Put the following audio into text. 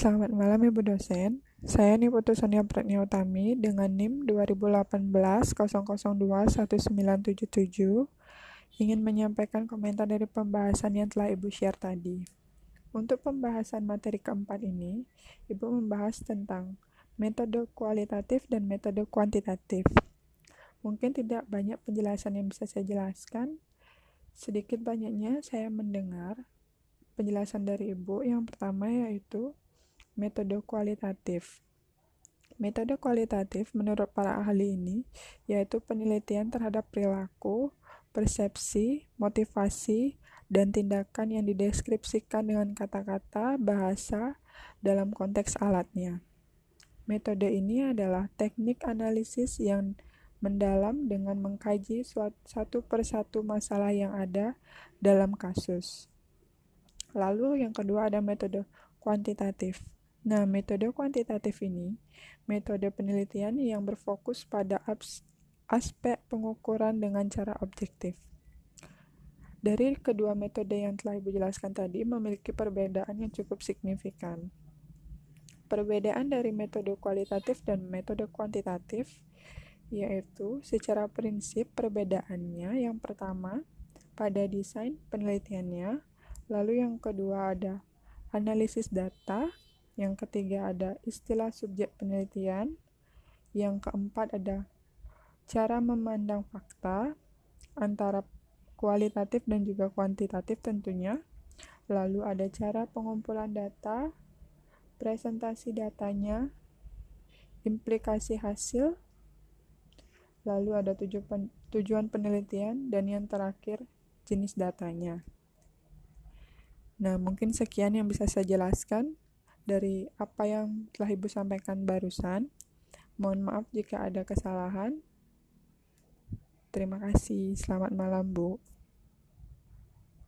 Selamat malam Ibu dosen. Saya Niputu Sonia Pratnya Utami dengan NIM 2018-002-1977 ingin menyampaikan komentar dari pembahasan yang telah Ibu share tadi. Untuk pembahasan materi keempat ini, Ibu membahas tentang metode kualitatif dan metode kuantitatif. Mungkin tidak banyak penjelasan yang bisa saya jelaskan. Sedikit banyaknya saya mendengar penjelasan dari Ibu. Yang pertama yaitu metode kualitatif. Metode kualitatif menurut para ahli ini yaitu penelitian terhadap perilaku, persepsi, motivasi, dan tindakan yang dideskripsikan dengan kata-kata, bahasa, dalam konteks alatnya. Metode ini adalah teknik analisis yang mendalam dengan mengkaji satu persatu masalah yang ada dalam kasus. Lalu yang kedua ada metode kuantitatif. Nah, metode kuantitatif ini metode penelitian yang berfokus pada aspek pengukuran dengan cara objektif. Dari kedua metode yang telah Ibu jelaskan tadi memiliki perbedaan yang cukup signifikan. Perbedaan dari metode kualitatif dan metode kuantitatif yaitu secara prinsip perbedaannya yang pertama pada desain penelitiannya, lalu yang kedua ada analisis data, yang ketiga ada istilah subjek penelitian. Yang keempat ada cara memandang fakta antara kualitatif dan juga kuantitatif tentunya. Lalu ada cara pengumpulan data, presentasi datanya, implikasi hasil, lalu ada tujuan penelitian, dan yang terakhir jenis datanya. Nah, mungkin sekian yang bisa saya jelaskan dari apa yang telah Ibu sampaikan barusan. Mohon maaf jika ada kesalahan. Terima kasih. Selamat malam, Bu.